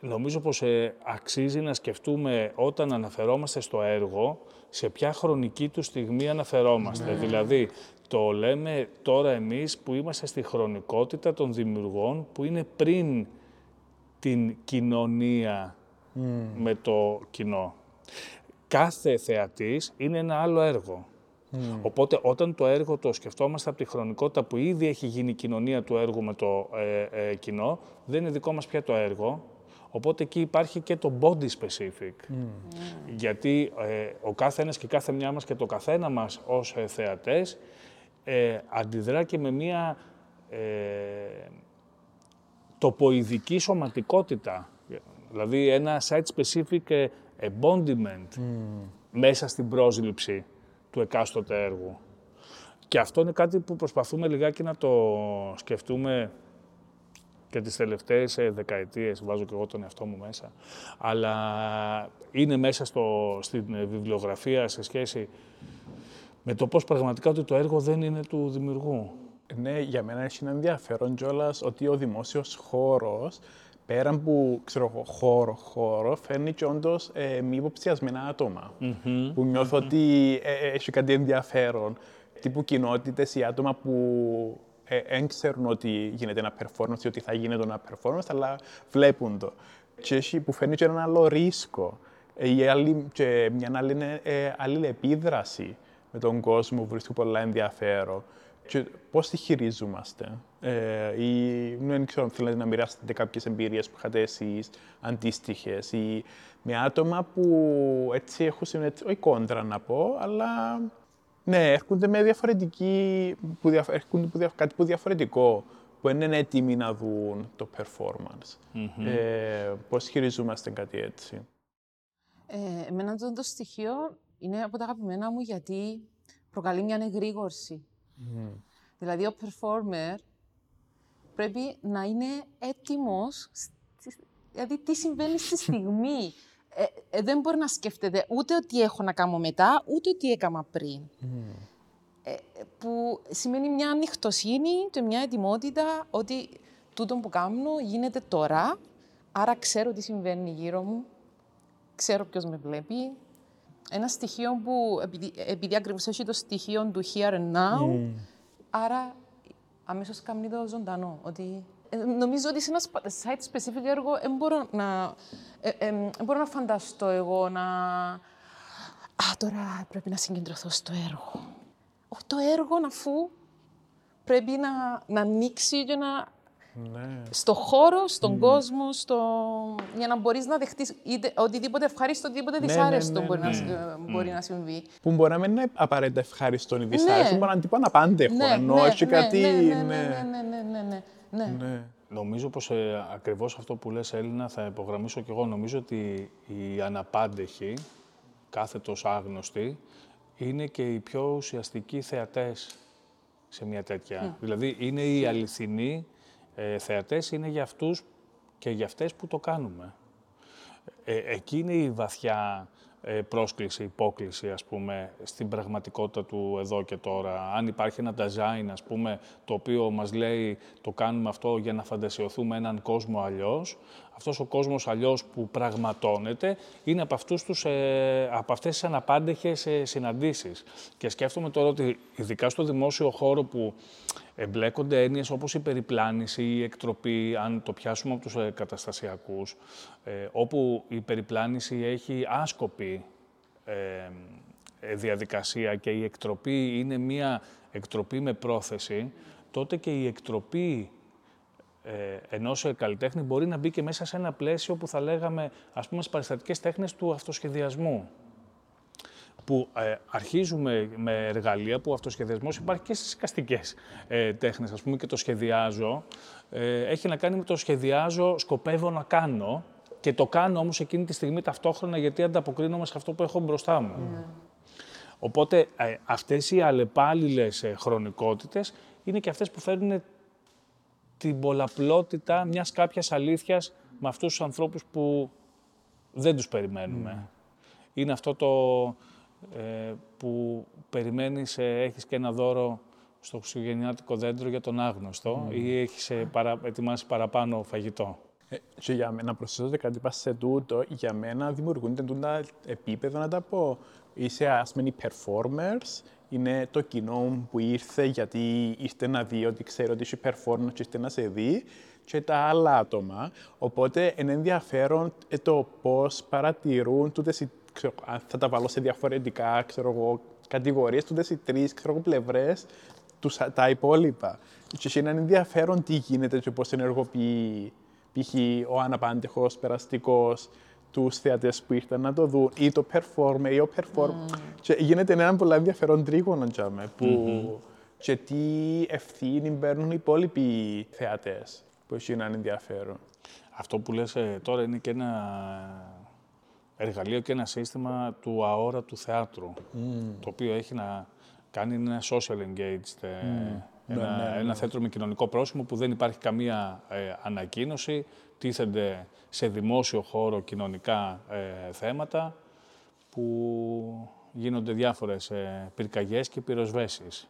Νομίζω πως ε, αξίζει να σκεφτούμε όταν αναφερόμαστε στο έργο, σε ποια χρονική του στιγμή αναφερόμαστε. Δηλαδή, το λέμε τώρα εμείς που είμαστε στη χρονικότητα των δημιουργών που είναι πριν την κοινωνία με το κοινό. Κάθε θεατής είναι ένα άλλο έργο. Οπότε όταν το έργο το σκεφτόμαστε από τη χρονικότητα που ήδη έχει γίνει η κοινωνία του έργου με το ε, ε, κοινό, δεν είναι δικό μας πια το έργο. Οπότε εκεί υπάρχει και το body specific. Γιατί ε, ο κάθε ένας και κάθε μια μας και το καθένα μας ως ε, θεατές ε, αντιδρά και με μία ε, τοποειδική σωματικότητα. Δηλαδή ένα site-specific ε, embodiment μέσα στην πρόσληψη του εκάστοτε έργου. Και αυτό είναι κάτι που προσπαθούμε λιγάκι να το σκεφτούμε και τις τελευταίες ε, δεκαετίες, βάζω και εγώ τον εαυτό μου μέσα, αλλά είναι μέσα στο, στην ε, βιβλιογραφία σε σχέση με το πώς πραγματικά ότι το έργο δεν είναι του δημιουργού. Ναι, για μένα έχει ένα ενδιαφέρον κιόλας ότι ο δημόσιος χώρος, πέραν που ξέρω εγώ, χώρο, χώρο, φέρνει και όντως ε, μη υποψιασμένα άτομα. Που νιώθω ότι ε, ε, έχει κάτι ενδιαφέρον. Τύπου κοινότητες ή άτομα που δεν ξέρουν ότι γίνεται ένα performance ή ότι θα γίνεται ένα performance, αλλά βλέπουν το. Και έχει, που φέρνει και έναν άλλο ρίσκο. Ε, η άλλη, και μια άλλη ε, αλληλεπίδραση με τον κόσμο που βρίσκω πολλά ενδιαφέρον. Και πώς τη χειρίζομαστε; Ε, ή δεν ξέρω αν θέλετε να μοιράσετε κάποιες εμπειρίες που είχατε εσείς, αντίστοιχες, ή με άτομα που έτσι έχουν συνέτει, όχι κόντρα να πω, αλλά ναι, έρχονται με διαφορετική, που διαφ, έρχονται που δια, κάτι που διαφορετικό, που δεν είναι έτοιμοι να δουν το performance. Ε, πώς χειριζόμαστε κάτι έτσι. Ε, εμένα αυτό το στοιχείο είναι από τα αγαπημένα μου γιατί προκαλεί μια εγρήγορση. Δηλαδή, ο performer πρέπει να είναι έτοιμος, στη- δηλαδή τι συμβαίνει στη *laughs* στιγμή. Ε, ε, δεν μπορεί να σκέφτεται ούτε ότι έχω να κάνω μετά, ούτε ότι έκανα πριν. Ε, ε, που σημαίνει μια ανοιχτοσύνη και μια ετοιμότητα ότι τούτο που κάνω γίνεται τώρα, άρα ξέρω τι συμβαίνει γύρω μου, ξέρω ποιος με βλέπει. Ένα στοιχείο που, επειδή, επειδή ακριβώς έχει το στοιχείο του here and now, άρα αμέσως κάνει το ζωντανό. Ότι, ε, νομίζω ότι σε ένα σπα- site-specific έργο δεν μπορώ να, ε, ε, εν μπορώ να φανταστώ εγώ να... Α, τώρα πρέπει να συγκεντρωθώ στο έργο. Όχι, το έργο αφού πρέπει να, να ανοίξει και να... Ναι. Στο χώρο, στον κόσμο, στο... για να μπορείς να δεχτείς είτε, οτιδήποτε ευχάριστο, οτιδήποτε Ναι, ναι, δυσάρεστο ναι, μπορεί, ναι. Να, σ- ε, μπορεί να συμβεί. Που μπορεί να μην είναι απαραίτητα ευχάριστο ή δυσάρεστο, Ναι. μπορεί να είναι τύπο αναπάντεχο. ενώ έχει κάτι. ναι, ναι, ναι. ναι, ναι, ναι, ναι, ναι, ναι. Ναι. Νομίζω πως ε, ακριβώς αυτό που λες Έλληνα θα υπογραμμίσω και εγώ. Νομίζω ότι οι αναπάντεχοι, κάθετος άγνωστοι, είναι και οι πιο ουσιαστικοί θεατές σε μια τέτοια. Δηλαδή είναι οι αληθινοί ε, θεατές, είναι για αυτούς και για αυτές που το κάνουμε. Ε, εκεί είναι η βαθιά ε, πρόσκληση, υπόκληση, ας πούμε, στην πραγματικότητα του εδώ και τώρα. Αν υπάρχει ένα design, ας πούμε, το οποίο μας λέει το κάνουμε αυτό για να φαντασιωθούμε έναν κόσμο αλλιώς, αυτός ο κόσμος αλλιώς που πραγματώνεται είναι από, αυτούς τους, ε, από αυτές τις αναπάντεχες ε, συναντήσεις. Και σκέφτομαι τώρα ότι ειδικά στο δημόσιο χώρο που εμπλέκονται έννοιες όπως η περιπλάνηση, η εκτροπή, αν το πιάσουμε από τους ε, καταστασιακούς, ε, όπου η περιπλάνηση έχει άσκοπη ε, ε, διαδικασία και η εκτροπή είναι μία εκτροπή με πρόθεση, τότε και η εκτροπή ε, ενός ε, καλλιτέχνη μπορεί να μπει και μέσα σε ένα πλαίσιο που θα λέγαμε, ας πούμε, στις παραστατικές τέχνες του αυτοσχεδιασμού που ε, αρχίζουμε με εργαλεία που ο αυτοσχεδιασμός υπάρχει και στις εικαστικές ε, τέχνες, ας πούμε, και το σχεδιάζω. Ε, έχει να κάνει με το σχεδιάζω, σκοπεύω να κάνω και το κάνω όμως εκείνη τη στιγμή ταυτόχρονα γιατί ανταποκρίνομαι σε αυτό που έχω μπροστά μου. Οπότε ε, αυτές οι αλλεπάλληλες ε, χρονικότητες είναι και αυτές που φέρνουν την πολλαπλότητα μιας κάποιας αλήθειας με αυτούς τους ανθρώπους που δεν τους περιμένουμε. Είναι αυτό το ε, που περιμένεις, ε, έχεις και ένα δώρο στο χριστουγεννιάτικο δέντρο για τον άγνωστο ή έχεις ε, παρα, ετοιμάσει παραπάνω φαγητό; Ε, και για μένα, να προσθέσω και κάτι πας σε τούτο, για μένα δημιουργούνται τούτα επίπεδα, να τα πω. Είσαι, ας πούμε, οι performers, είναι το κοινό που ήρθε γιατί ήρθε να δει ότι ξέρει ότι είσαι performer και ήρθε να σε δει και τα άλλα άτομα. Οπότε είναι ενδιαφέρον ε, το πώς παρατηρούν τούτες οι, ξέρω, αν θα τα βάλω σε διαφορετικά, ξέρω εγώ, κατηγορίες, τούτες οι τρεις, ξέρω εγώ, πλευρές, τους, τα υπόλοιπα. Και είναι ενδιαφέρον τι γίνεται και πώς ενεργοποιεί π.χ. ο αναπάντεχος, περαστικός, τους θεατές που ήρθαν να το δουν ή το performer ή ο performer. Και γίνεται ένα πολύ ενδιαφέρον τρίγωνο τζάμε, που και τι ευθύνη παίρνουν οι υπόλοιποι θεατές που έχει έναν ενδιαφέρον. Αυτό που λες ε, τώρα είναι και ένα εργαλείο και ένα σύστημα του αόρατου θεάτρου, το οποίο έχει να κάνει ένα social engaged, ε, ένα, ένα θέατρο με κοινωνικό πρόσημο που δεν υπάρχει καμία ε, ανακοίνωση, τίθενται σε δημόσιο χώρο κοινωνικά ε, θέματα που γίνονται διάφορες ε, πυρκαγιές και πυροσβέσεις.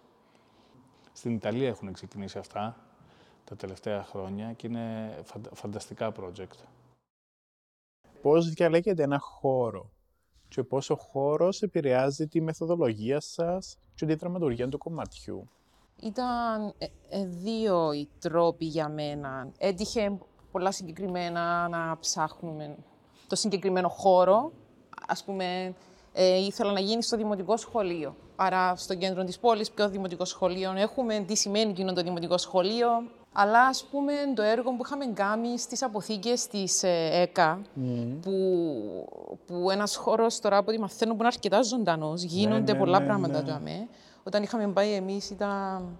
Στην Ιταλία έχουν ξεκινήσει αυτά τα τελευταία χρόνια και είναι φαντα- φανταστικά project. Πώς διαλέγετε ένα χώρο και πώς ο χώρος επηρεάζει τη μεθοδολογία σας και τη δραματουργία του κομματιού. Ήταν ε, ε, δύο οι τρόποι για μένα. Έτυχε πολλά συγκεκριμένα να ψάχνουμε το συγκεκριμένο χώρο. Ας πούμε, ε, ήθελα να γίνει στο δημοτικό σχολείο. Άρα, στο κέντρο της πόλης, ποιο δημοτικό σχολείο έχουμε, τι σημαίνει εκείνο το δημοτικό σχολείο. Αλλά, ας πούμε, το έργο που είχαμε κάνει στις αποθήκες της ε, ΕΚΑ, που, που ένας χώρος τώρα από ό,τι μαθαίνω που είναι αρκετά ζωντανός, γίνονται ναι, πολλά ναι, πράγματα ναι. ναι. Όταν είχαμε πάει εμείς ήταν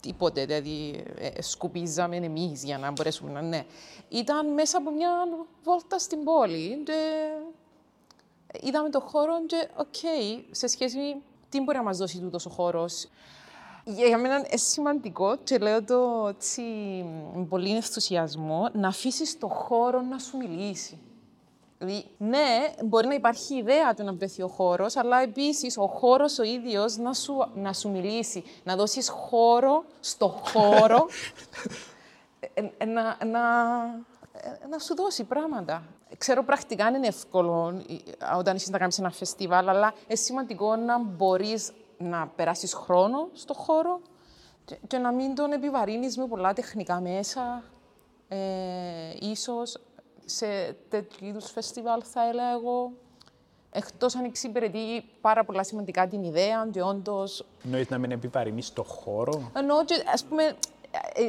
τίποτε, δηλαδή ε, σκουπίζαμε εμείς για να μπορέσουμε να... Ναι. Ήταν μέσα από μια βόλτα στην πόλη και είδαμε το χώρο και, οκ, σε σχέση με τι μπορεί να μας δώσει τούτος ο χώρος; Για μένα είναι σημαντικό και λέω το έτσι, με πολύ ενθουσιασμό να αφήσεις το χώρο να σου μιλήσει. Δηλαδή, ναι, μπορεί να υπάρχει ιδέα του να βρεθεί ο χώρος, αλλά επίσης ο χώρος ο ίδιος να σου, να σου μιλήσει. Να δώσεις χώρο στο χώρο ε, ε, να, να, ε, να σου δώσει πράγματα. Ξέρω πρακτικά είναι εύκολο όταν είσαι να κάνεις ένα φεστιβάλ, αλλά είναι σημαντικό να μπορείς να περάσεις χρόνο στο χώρο και, και να μην τον επιβαρύνεις με πολλά τεχνικά μέσα. Ε, ίσως σε τέτοιου είδους φεστιβάλ, θα έλεγα εγώ. Εκτός αν εξυπηρετεί πάρα πολλά σημαντικά την ιδέα και όντω. Εννοείς να μην επιβαρύνεις το χώρο; Εννοώ, ας πούμε,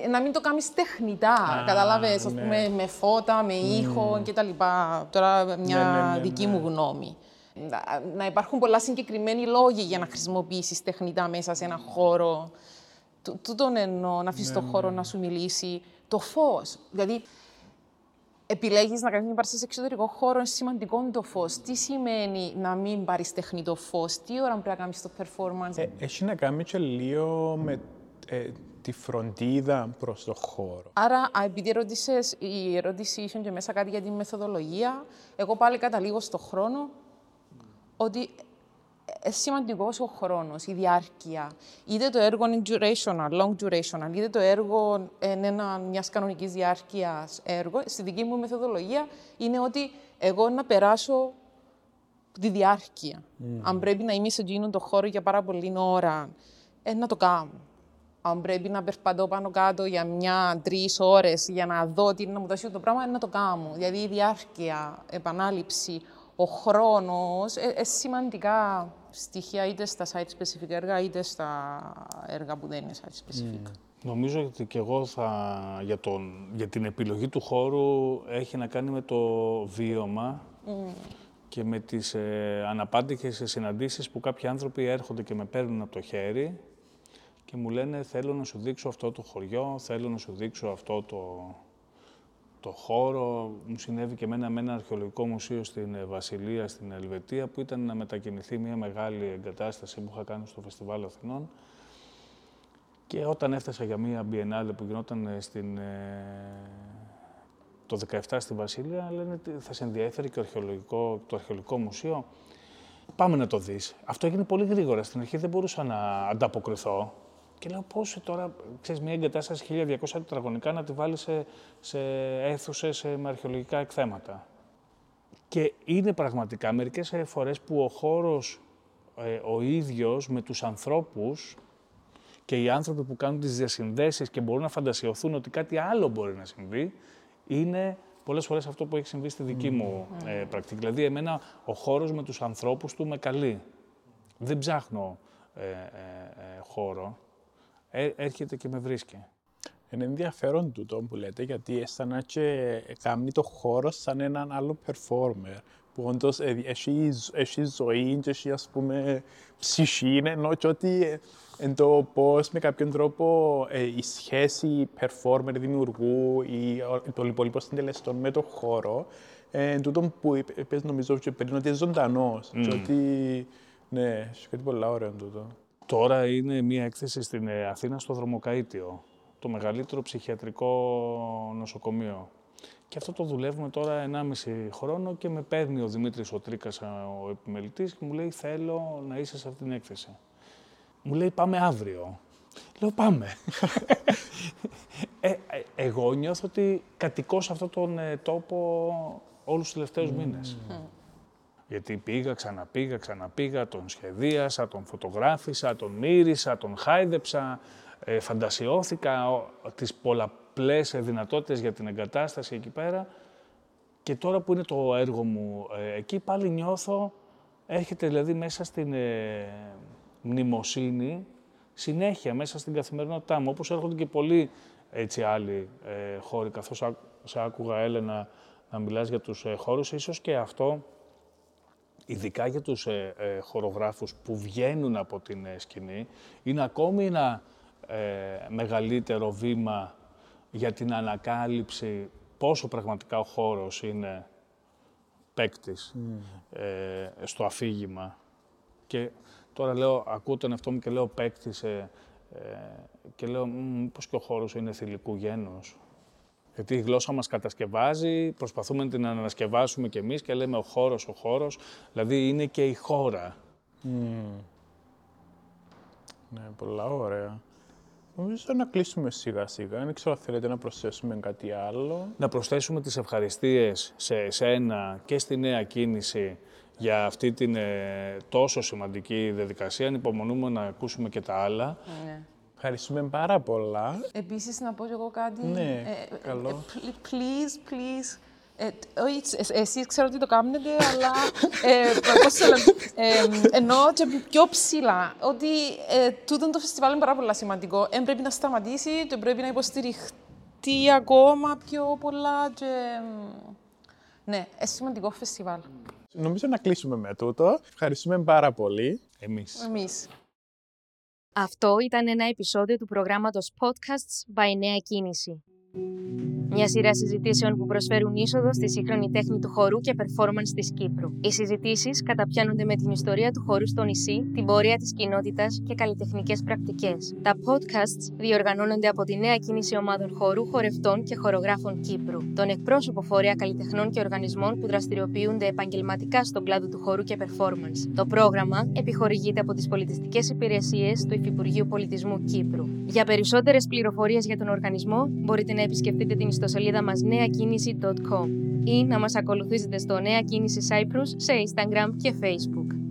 ε, να μην το κάνεις τεχνητά, κατάλαβες, ας ναι. πούμε, με φώτα, με ήχο mm. κτλ. Τώρα μια ναι, ναι, ναι δική μου γνώμη. Να υπάρχουν πολλά συγκεκριμένοι λόγοι για να χρησιμοποιήσεις τεχνητά μέσα σε ένα χώρο. Τούτον εννοώ, να αφήσεις το χώρο να σου μιλήσει. Το φως. Δηλαδή, επιλέγεις να κάνεις μια πάρεις σε εξωτερικό χώρο, είναι σημαντικό το φως. Τι σημαίνει να μην πάρεις τεχνητό φως, τι ώρα πρέπει να κάνεις το performance; Ε, έχει να κάνει και λίγο με ε, τη φροντίδα προς το χώρο. Άρα, επειδή ρώτησες, η ερώτηση ίσω και μέσα κάτι για τη μεθοδολογία, εγώ πάλι καταλήγω στο χρόνο ότι ε, σημαντικός ο χρόνος, η διάρκεια. Είτε το έργο είναι durational, long durational, είτε το έργο είναι μιας κανονικής διάρκειας έργο. Στη δική μου μεθοδολογία είναι ότι εγώ να περάσω τη διάρκεια. Mm. Αν πρέπει να είμαι σε εκείνον το χώρο για πάρα πολλή ώρα, ε, να το κάνω. Αν πρέπει να περπατώ πάνω κάτω για μια-τρει ώρες για να δω τι είναι να μου δώσει το πράγμα, ε, να το κάνω. Δηλαδή η διάρκεια, επανάληψη, ο χρόνος, είναι ε, σημαντικά στοιχεία είτε στα site-specific έργα, είτε στα έργα που δεν είναι site-specific. Νομίζω ότι και εγώ θα, για, τον, για την επιλογή του χώρου έχει να κάνει με το βίωμα και με τις ε, αναπάντηχες συναντήσεις που κάποιοι άνθρωποι έρχονται και με παίρνουν από το χέρι και μου λένε θέλω να σου δείξω αυτό το χωριό, θέλω να σου δείξω αυτό το, το χώρο. Μου συνέβη και εμένα με ένα αρχαιολογικό μουσείο στην ε, Βασιλεία, στην Ελβετία, που ήταν να μετακινηθεί μια μεγάλη εγκατάσταση που είχα κάνει στο Φεστιβάλ Αθηνών. Και όταν έφτασα για μια Biennale που γινόταν ε, στην, ε, το 17 στη Βασιλεία, λένε ότι θα σε ενδιαφέρει και αρχαιολογικό, το αρχαιολογικό μουσείο. Πάμε να το δεις. Αυτό έγινε πολύ γρήγορα. Στην αρχή δεν μπορούσα να ανταποκριθώ. Και λέω πώς τώρα, ξέρεις, μια εγκατάσταση 1200 τετραγωνικά να τη βάλεις σε, σε αίθουσες με αρχαιολογικά εκθέματα. Και είναι πραγματικά μερικές φορές που ο χώρος ε, ο ίδιος με τους ανθρώπους και οι άνθρωποι που κάνουν τις διασυνδέσεις και μπορούν να φαντασιωθούν ότι κάτι άλλο μπορεί να συμβεί, είναι πολλές φορές αυτό που έχει συμβεί στη δική μου ε, πρακτική. Δηλαδή, εμένα ο χώρος με τους ανθρώπους του με καλεί. Δεν ψάχνω ε, ε, ε χώρο ε, έρχεται και με βρίσκει. Είναι ενδιαφέρον τούτο που λέτε, γιατί αισθανά και κάνει το χώρο σαν έναν άλλο performer, που όντως ε, έχει, έχει ζωή και έχει ας πούμε ψυχή, ενώ και ότι εν το πώς με κάποιον τρόπο ε, η σχέση performer δημιουργού ή των υπόλοιπων συντελεστών με το χώρο, ε, τούτο που είπες νομίζω και πριν ότι είναι ζωντανός mm. και ότι ναι, έχει κάτι πολύ ωραίο τούτο. Τώρα είναι μία έκθεση στην ε, Αθήνα στο Δρομοκαΐτιο, το μεγαλύτερο ψυχιατρικό νοσοκομείο. Και αυτό το δουλεύουμε τώρα 1,5 χρόνο και με παίρνει ο Δημήτρης ο Τρίκας, ο επιμελητής, και μου λέει θέλω να είσαι σε αυτή την έκθεση. Μου λέει πάμε αύριο. Λέω πάμε. *laughs* ε, ε, εγώ νιώθω ότι κατοικώ σε αυτόν τον ε, τόπο όλους τους τελευταίους mm. μήνες. Γιατί πήγα, ξαναπήγα, ξαναπήγα, τον σχεδίασα, τον φωτογράφησα, τον μύρισα, τον χάιδεψα, ε, φαντασιώθηκα ο, τις πολλαπλές δυνατότητες για την εγκατάσταση εκεί πέρα. Και τώρα που είναι το έργο μου ε, εκεί, πάλι νιώθω, έρχεται δηλαδή μέσα στην ε, μνημοσύνη, συνέχεια μέσα στην καθημερινότητά μου, όπως έρχονται και πολλοί έτσι άλλοι ε, χώροι, καθώς σε άκουγα Έλενα να μιλάς για τους ε, χώρους, ίσως και αυτό ειδικά για τους ε, ε, χορογράφους που βγαίνουν από την ε, σκηνή, είναι ακόμη ένα ε, μεγαλύτερο βήμα για την ανακάλυψη πόσο πραγματικά ο χώρος είναι παίκτης ε, στο αφήγημα. Και τώρα λέω, ακούω τον εαυτό μου και λέω παίκτης ε, ε, και λέω μήπως και ο χώρος είναι θηλυκού γένους. Γιατί η γλώσσα μας κατασκευάζει, προσπαθούμε να την ανασκευάσουμε κι εμείς και λέμε ο χώρος, ο χώρος, δηλαδή είναι και η χώρα. Ναι, πολλά ωραία. Νομίζω να κλείσουμε σιγά σιγά. Δεν ξέρω αν θέλετε να προσθέσουμε κάτι άλλο. Να προσθέσουμε τις ευχαριστίες σε εσένα και στη νέα κίνηση για αυτή την ε, τόσο σημαντική διαδικασία. Ανυπομονούμε να ακούσουμε και τα άλλα. Ναι. Ευχαριστούμε πάρα πολλά. Επίσης, να πω και εγώ κάτι. Ναι, Ε, ε, καλό. ε, pl- please, please. Ε, τ- όχι, εσ- εσείς ξέρω ότι το κάνετε, αλλά ε, πώς το λένε, ε, εννοώ και πιο ψηλά, ότι ε, τούτο το φεστιβάλ είναι πάρα πολύ σημαντικό. Δεν πρέπει να σταματήσει και πρέπει να υποστηριχτεί ακόμα πιο πολλά και... μ, Ναι, είναι σημαντικό φεστιβάλ. Νομίζω να κλείσουμε με τούτο. Ευχαριστούμε πάρα πολύ. Εμείς. Εμείς. Αυτό ήταν ένα επεισόδιο του προγράμματος Podcasts by Νέα Κίνηση. Μια σειρά συζητήσεων που προσφέρουν είσοδο στη σύγχρονη τέχνη του χορού και performance της Κύπρου. Οι συζητήσεις καταπιάνονται με την ιστορία του χορού στο νησί, την πορεία της κοινότητας και καλλιτεχνικές πρακτικές. Τα podcasts διοργανώνονται από τη Νέα Κίνηση Ομάδων Χορού, Χορευτών και Χορογράφων Κύπρου, τον εκπρόσωπο φορέα καλλιτεχνών και οργανισμών που δραστηριοποιούνται επαγγελματικά στον κλάδο του χορού και performance. Το πρόγραμμα επιχορηγείται από τις πολιτιστικές υπηρεσίες του Υφυπουργείου Πολιτισμού Κύπρου. Για περισσότερες πληροφορίες για τον οργανισμό μπορείτε να επισκεφτείτε την ιστοσελίδα μας νεακίνηση.com ή να μας ακολουθήσετε στο Νέα Κίνηση Cyprus σε Instagram και Facebook.